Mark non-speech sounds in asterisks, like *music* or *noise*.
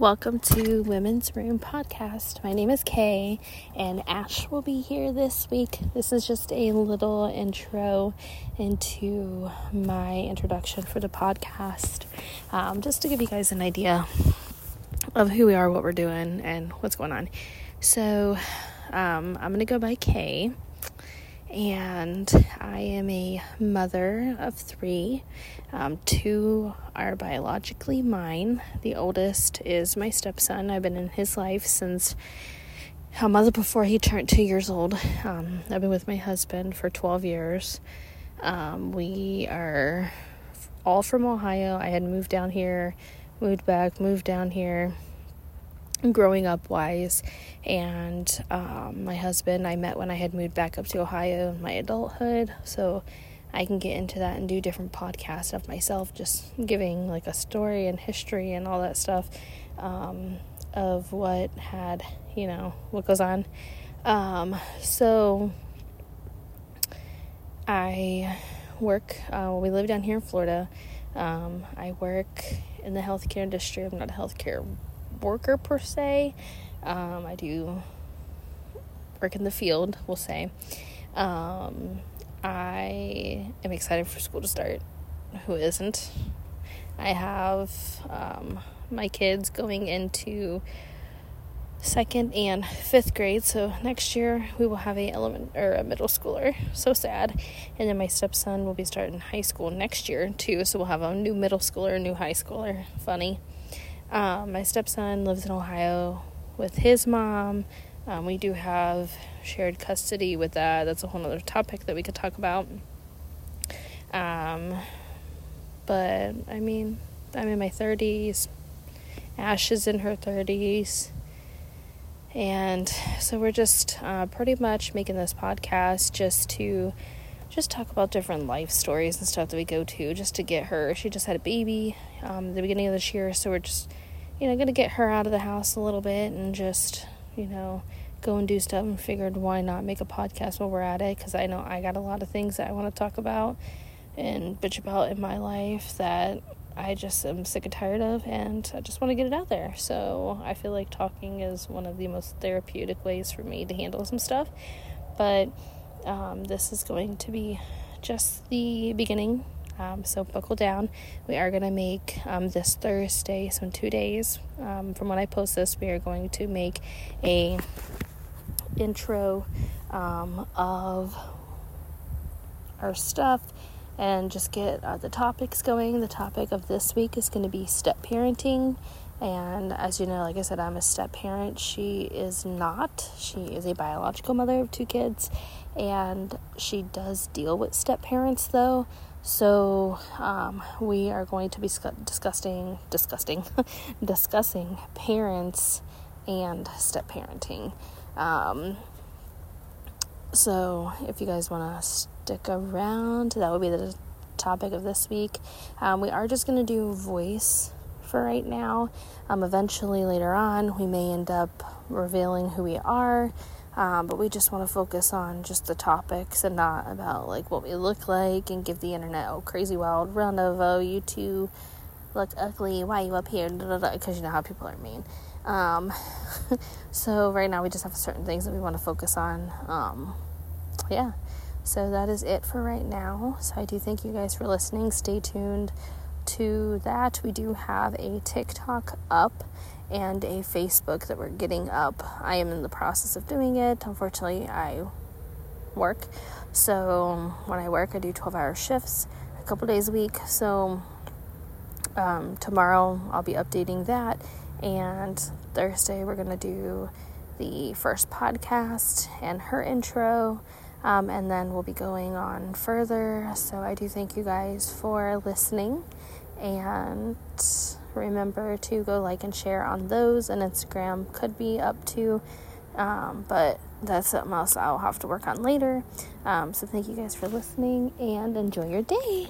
Welcome to Women's Room Podcast. My name is Kayy, and Ash will be here this week. This is just a little intro into my introduction for the podcast, um, just to give you guys an idea of who we are, what we're doing, and what's going on. So, um, I'm going to go by Kayy and I am a mother of three. Um, two are biologically mine. The oldest is my stepson. I've been in his life since a month before he turned two years old. Um, I've been with my husband for 12 years. Um, we are all from Ohio. I had moved down here, moved back, moved down here growing up wise and um, my husband i met when i had moved back up to ohio in my adulthood so i can get into that and do different podcasts of myself just giving like a story and history and all that stuff um, of what had you know what goes on. Um, so i work uh, we live down here in florida. Um, i work in the healthcare industry. I'm not a healthcare worker per se. Um, I do work in the field, we'll say. Um, I am excited for school to start. Who isn't? I have um, my kids going into second and fifth grade. So next year we will have a element or a middle schooler. So sad. And then my stepson will be starting high school next year too. So we'll have a new middle schooler, a new high schooler. Funny. Um, my stepson lives in Ohio with his mom. Um, we do have shared custody with that. That's a whole other topic that we could talk about. Um, but I mean, I'm in my 30s. Ash is in her 30s. And so we're just uh, pretty much making this podcast just to just talk about different life stories and stuff that we go to just to get her. She just had a baby um, the beginning of this year, so we're just you know, gonna get her out of the house a little bit and just, you know, go and do stuff and figured why not make a podcast while we're at it because I know I got a lot of things that I want to talk about and bitch about in my life that I just am sick and tired of and I just want to get it out there. So I feel like talking is one of the most therapeutic ways for me to handle some stuff. But um, this is going to be just the beginning um, so buckle down. We are going to make um, this Thursday, so in two days um, from when I post this, we are going to make a intro um, of our stuff and just get uh, the topics going. The topic of this week is going to be step parenting. And as you know, like I said, I'm a step parent. She is not. She is a biological mother of two kids, and she does deal with step parents though. So um, we are going to be discussing discussing *laughs* discussing parents and step parenting. Um, so if you guys want to stick around, that would be the topic of this week. Um, we are just going to do voice for right now. Um, eventually, later on, we may end up revealing who we are um, but we just want to focus on just the topics and not about like what we look like and give the internet a crazy wild run of oh you two look ugly. Why you up here? Because you know how people are mean. Um, *laughs* so right now we just have certain things that we want to focus on. Um, yeah so that is it for right now so i do thank you guys for listening stay tuned to that we do have a tiktok up and a Facebook that we're getting up. I am in the process of doing it. Unfortunately, I work. So when I work, I do 12 hour shifts a couple days a week. So um, tomorrow I'll be updating that. And Thursday, we're going to do the first podcast and her intro. Um, and then we'll be going on further. So I do thank you guys for listening. And remember to go like and share on those and instagram could be up to um, but that's something else i'll have to work on later um, so thank you guys for listening and enjoy your day